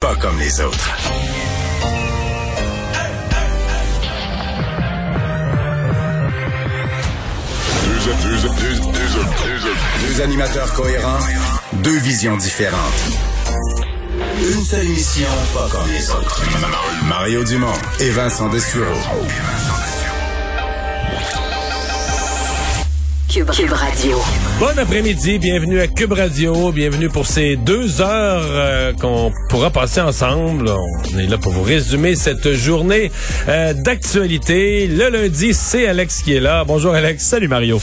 Pas comme les autres. Deux, animateurs cohérents, deux visions différentes. Une seule mission, pas comme les autres. Mario Dumont et Vincent Dessureau. Cube, Radio. Bon après-midi, bienvenue à Cube Radio, bienvenue pour ces deux heures euh, qu'on pourra passer ensemble. On est là pour vous résumer cette journée euh, d'actualité. Le lundi, c'est Alex qui est là. Bonjour Alex. Salut Mario.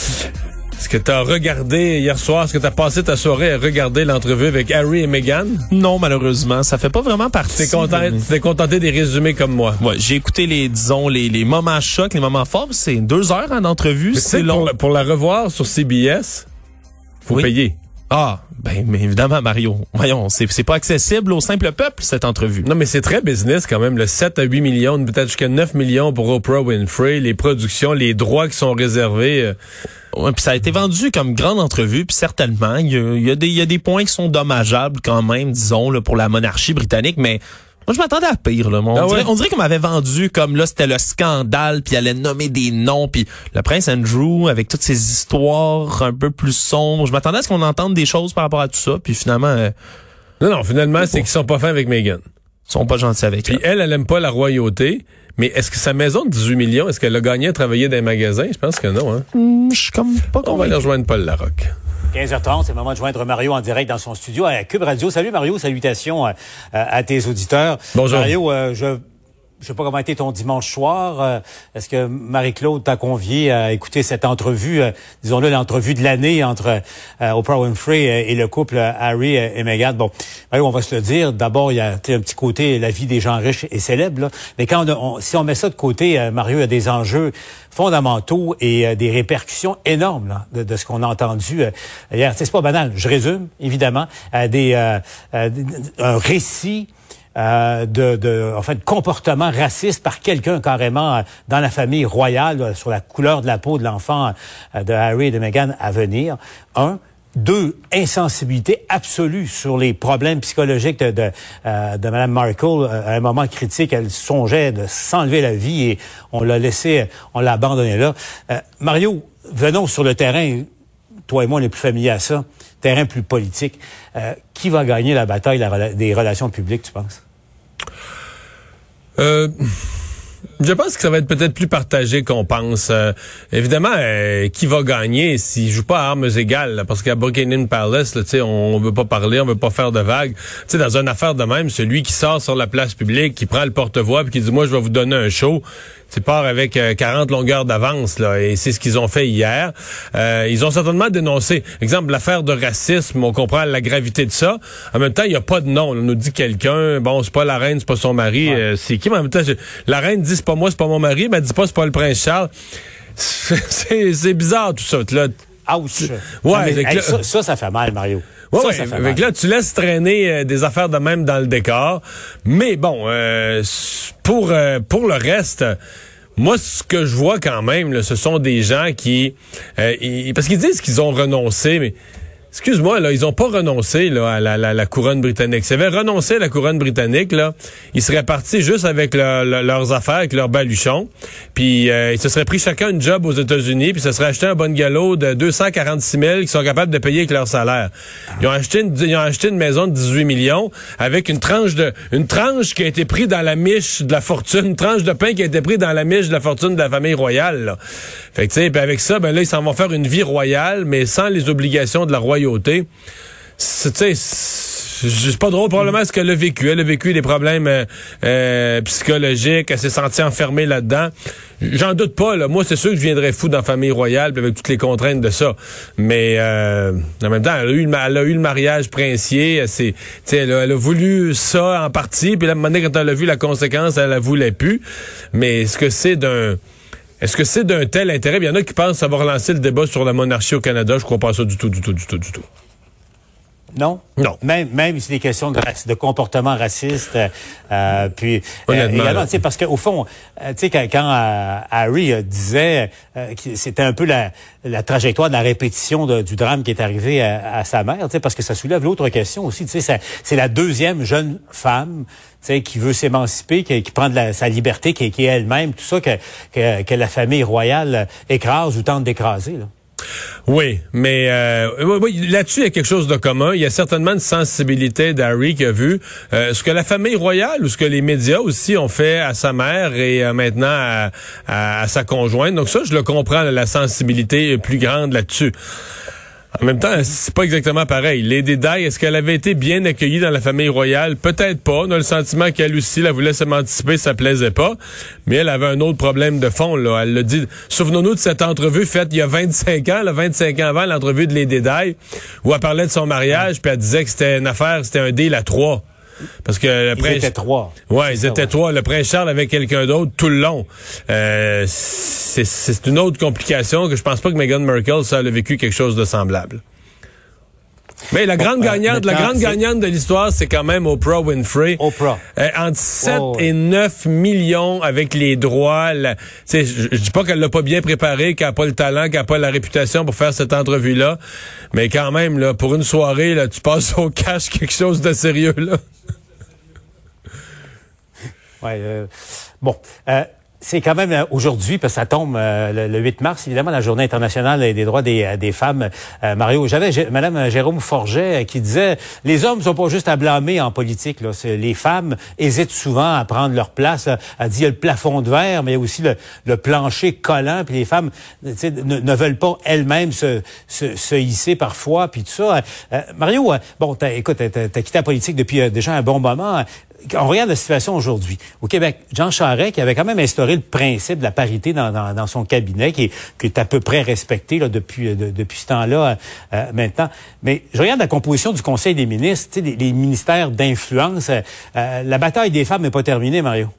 Est-ce que tu as regardé hier soir, est-ce que tu as passé ta soirée à regarder l'entrevue avec Harry et Meghan? Non, malheureusement, ça fait pas vraiment partie. T'es content, t'es contenté des résumés comme moi. Ouais, j'ai écouté les, disons, les, les moments chocs, les moments forts. C'est deux heures. Mais tu sais C'est long. Pour, la- pour la revoir sur CBS, faut Oui. payer. Ah, ben, mais évidemment, Mario. Voyons, c'est c'est pas accessible au simple peuple, cette entrevue. Non, mais c'est très business quand même. Le 7 à 8 millions, peut-être jusqu'à 9 millions pour Oprah Winfrey, les productions, les droits qui sont réservés. euh, Ouais, puis ça a été vendu comme grande entrevue, puis certainement, il y a, il y a des, il y a des points qui sont dommageables quand même, disons, là, pour la monarchie britannique, mais moi, je m'attendais à pire. Là. On, Ah dirait, ouais? on dirait qu'on m'avait vendu comme là, c'était le scandale, puis il allait nommer des noms, puis le prince Andrew, avec toutes ces histoires un peu plus sombres. Je m'attendais à ce qu'on entende des choses par rapport à tout ça, puis finalement, euh, Non, non, finalement, c'est qu'ils sont pas fins avec Meghan. ils sont pas gentils avec Puis elle. elle, elle aime pas la royauté. Mais est-ce que sa maison de 18 millions, est-ce qu'elle a gagné à travailler dans les magasins? Je pense que non, hein. Hmm, Je suis comme pas On va convaincu. aller rejoindre Paul Larocque. 15h30, c'est le moment de joindre Mario en direct dans son studio à Cube Radio. Salut Mario, salutations euh, à tes auditeurs. Bonjour. Mario, euh, je je sais pas comment a été ton dimanche soir. Euh, Est-ce que Marie-Claude t'a convié à écouter cette entrevue, euh, disons-le, l'entrevue de l'année entre euh, Oprah Winfrey et le couple Harry et Meghan? Bon, on va se le dire. D'abord, il y a un petit côté la vie des gens riches et célèbres. là. Mais quand on, on- si on met ça de côté, Mario, a des enjeux fondamentaux et des répercussions énormes là, de, de ce qu'on a entendu hier. C'est pas banal. Je résume, évidemment, euh, des, euh, euh, d- d- un récit euh, de, de, en fait, comportement raciste par quelqu'un carrément euh, dans la famille royale euh, sur la couleur de la peau de l'enfant de Harry et de Meghan à venir. Un. Deux, insensibilité absolue sur les problèmes psychologiques de, de, de Mme Markle. À un moment critique, elle songeait de s'enlever la vie et on l'a laissé, on l'a abandonné là. Mario, venons sur le terrain. Toi et moi, on est plus familiers à ça. Terrain plus politique. Euh, qui va gagner la bataille des relations publiques, tu penses? Euh, je pense que ça va être peut-être plus partagé qu'on pense. Euh, évidemment, euh, qui va gagner s'il joue pas à armes égales? là, parce qu'à Buckingham Palace, là, on, on veut pas parler, on veut pas faire de vagues. Tu sais, dans une affaire de même, celui qui sort sur la place publique, qui prend le porte-voix, puis qui dit moi je vais vous donner un show. Tu pars avec euh, 40 longueurs d'avance là, et c'est ce qu'ils ont fait hier. Euh, ils ont certainement dénoncé, exemple l'affaire de racisme. On comprend la gravité de ça. En même temps, il y a pas de nom. On nous dit quelqu'un. Bon, c'est pas la reine, c'est pas son mari. euh, c'est qui? Mais en même temps, je- la reine dit c'est pas moi, c'est pas mon mari. Mais elle dit pas c'est pas le prince Charles. C'est c'est bizarre tout ça. Là, Ouch! Ouais, mais, hey, ça, ça, ça fait mal, Mario. Ouais, ça, ouais, ça fait avec mal. là, tu laisses traîner euh, des affaires de même dans le décor. Mais bon, euh, pour euh, pour le reste, moi, ce que je vois quand même, là, ce sont des gens qui, euh, ils- parce qu'ils disent qu'ils ont renoncé, mais Excuse-moi, là, ils ont pas renoncé là, à la, couronne britannique. S'ils avaient renoncé à la couronne britannique, là, ils seraient partis juste avec le- le- leurs affaires, avec leurs baluchons, puis euh, ils se seraient pris chacun une job aux États-Unis, puis se seraient acheté un bon galop de 246 000 qu'ils sont capables de payer avec leur salaire. Ils ont acheté une, ils ont acheté une maison de 18 millions avec une tranche de une tranche qui a été prise dans la miche de la fortune, une tranche de pain qui a été prise dans la miche de la fortune de la famille royale. Là. Fait que tu avec ça, ben là ils s'en vont faire une vie royale, mais sans les obligations de la royauté. C'est- pas drôle probablement ce qu'elle a vécu. Elle a vécu des problèmes euh, euh, psychologiques, elle s'est sentie enfermée là-dedans. J'en doute pas, là. Moi, c'est sûr que je viendrais fou dans la famille royale avec toutes les contraintes de ça. Mais euh, en même temps, elle a eu, le mariage princier. Elle, elle, a, voulu ça en partie. Puis là, à quand elle a vu la conséquence, elle la voulait plus. Mais est-ce que c'est d'un... Est-ce que c'est d'un tel intérêt? Il y en a qui pensent avoir lancé le débat sur la monarchie au Canada. Je crois pas ça du tout, du tout, du tout, du tout. Non? Non. Même, même si des questions de, de comportement raciste, euh, puis euh, également, parce qu'au fond, euh, tu sais, quand, quand euh, Harry disait que c'était un peu la, la, trajectoire de la répétition de, du drame qui est arrivé à, à sa mère, tu sais, parce que ça soulève l'autre question aussi, tu sais, c'est la deuxième jeune femme, tu sais, qui veut s'émanciper, qui, qui, prend de la, sa liberté, qui, qui est elle-même, tout ça que, que, que la famille royale écrase ou tente d'écraser, là. Oui, mais euh, là-dessus, il y a quelque chose de commun. Il y a certainement une sensibilité d'Harry qui a vu euh, ce que la famille royale ou ce que les médias aussi ont fait à sa mère et euh, maintenant à, à, sa conjointe. Donc ça, je le comprends, la sensibilité plus grande là-dessus. En même temps, c'est pas exactement pareil. Lady Di, est-ce qu'elle avait été bien accueillie dans la famille royale? Peut-être pas. On a le sentiment qu'elle aussi, la voulait s'émanciper, ça plaisait pas. Mais elle avait un autre problème de fond, là. Elle l'a dit. Souvenons-nous de cette entrevue faite il y a 25 ans, là, 25 ans avant l'entrevue de Lady Di, où elle parlait de son mariage, puis elle disait que c'était une affaire, c'était un deal à trois. Parce que le prince... Ils étaient trois. Ouais, ils étaient trois. Le prince Charles avec quelqu'un d'autre tout le long. Euh, c'est une autre complication que je pense pas que Meghan Markle ça a vécu quelque chose de semblable. Mais la grande euh, gagnante, la grande gagnante de l'histoire, c'est quand même Oprah Winfrey. Oprah. Euh, entre 7 et 9 millions avec les droits. je, je dis pas qu'elle l'a pas bien préparé, qu'elle a pas le talent, qu'elle a pas la réputation pour faire cette entrevue-là. Mais quand même, là, pour une soirée, là, tu passes au cash quelque chose de sérieux, là. Ouais, euh, bon. Euh, c'est quand même euh, aujourd'hui, parce que ça tombe euh, le, 8 mars, évidemment, la Journée internationale des droits des, euh, des femmes. Mario, j'avais Madame Jérôme Forget qui disait les hommes sont pas juste à blâmer en politique. Là. Les femmes hésitent souvent à prendre leur place. Elle dit il y a le plafond de verre, mais il y a aussi le, plancher collant. Puis les femmes ne, ne, veulent pas elles-mêmes se, se, se, hisser parfois. Puis tout ça. Mario, bon, écoute, t'as as quitté la politique depuis déjà un bon moment on regarde la situation aujourd'hui. Au Québec, Jean Charest, qui avait quand même instauré le principe de la parité dans, son cabinet, qui est, à peu près respecté là, depuis, ce temps-là euh, maintenant. Mais je regarde la composition du Conseil des ministres, les, les ministères d'influence. Euh, la bataille des femmes n'est pas terminée, Mario.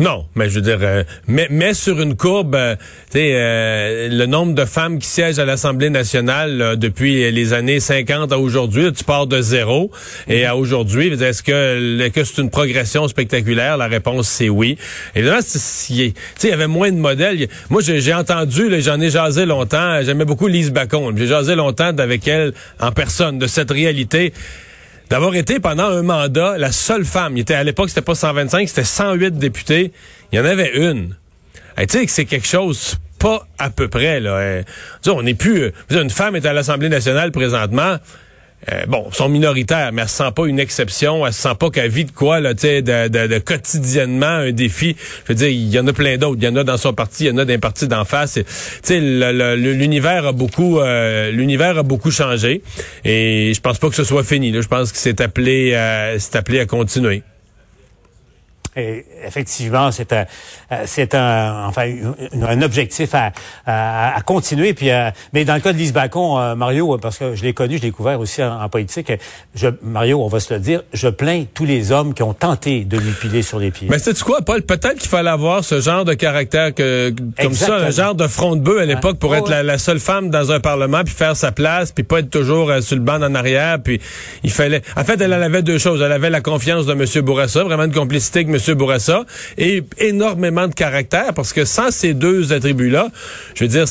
Non, mais je veux dire, euh, mais, sur une courbe, euh, euh, le nombre de femmes qui siègent à l'Assemblée nationale depuis les années 50 à aujourd'hui, tu pars de zéro. Et à aujourd'hui, est-ce que, que c'est une progression spectaculaire? La réponse, c'est oui. Évidemment, il y avait moins de modèles. Moi, j'ai entendu, j'en ai jasé longtemps, j'aimais beaucoup Lise Bacon. J'ai jasé longtemps avec elle en personne de cette réalité d'avoir été pendant un mandat la seule femme. Il était, à l'époque, c'était pas 125, c'était 108 députés. Il y en avait une. tu sais que c'est quelque chose pas à peu près. Là. Euh, on n'est plus... Euh, une femme est à l'Assemblée nationale présentement. Euh, bon, sont minoritaires, mais elle se sent pas une exception. Elle se sent pas qu'elle vit de quoi, là, tu de, de, de, quotidiennement un défi. Je veux dire, il y en a plein d'autres. Il y en a dans son parti, il y en a dans les partis d'en face. Tu sais, l'univers a beaucoup, euh, l'univers a beaucoup changé. Et je pense pas que ce soit fini. Je pense que c'est appelé, c'est appelé à continuer. Et effectivement, c'est un, euh, c'est un, enfin, un objectif à, à, continuer. Puis, euh, mais dans le cas de Lise Bacon, euh, Mario, parce que je l'ai connu, je l'ai découvert aussi en, politique. Je, Mario, on va se le dire, je plains tous les hommes qui ont tenté de lui piler sur les pieds. Mais c'est quoi, Paul? Peut-être qu'il fallait avoir ce genre de caractère que, comme ça, un genre de front de bœuf à l'époque pour être la, la, seule femme dans un parlement puis faire sa place puis pas être toujours sur le banc en arrière. Puis il fallait. En fait, elle, elle avait deux choses. Elle avait la confiance de M. Bourassa, vraiment une complicité avec M. Bourassa et énormément de caractère parce que sans ces deux attributs-là, je veux dire,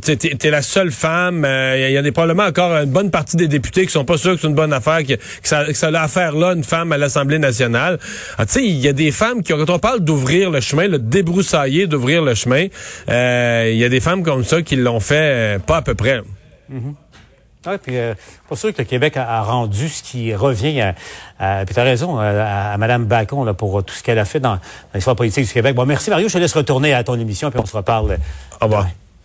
t'es es la seule femme. Euh, il y, a des probablement encore une bonne partie des députés qui sont pas sûrs que c'est une bonne affaire, que, ça, que ça a affaire là une femme à l'Assemblée nationale. Ah, tu sais, il y a des femmes qui, quand on parle d'ouvrir le chemin, le débroussailler d'ouvrir le chemin, euh, il y a des femmes comme ça qui l'ont fait euh, pas à peu près. Mm-hmm. Oui, puis euh, pas sûr que le Québec a, rendu ce qui revient à, à puis tu as raison, à, à Mme Bacon là, pour tout ce qu'elle a fait dans, dans l'histoire politique du Québec. Bon, merci Mario, je te laisse retourner à ton émission, puis on se reparle. Au revoir.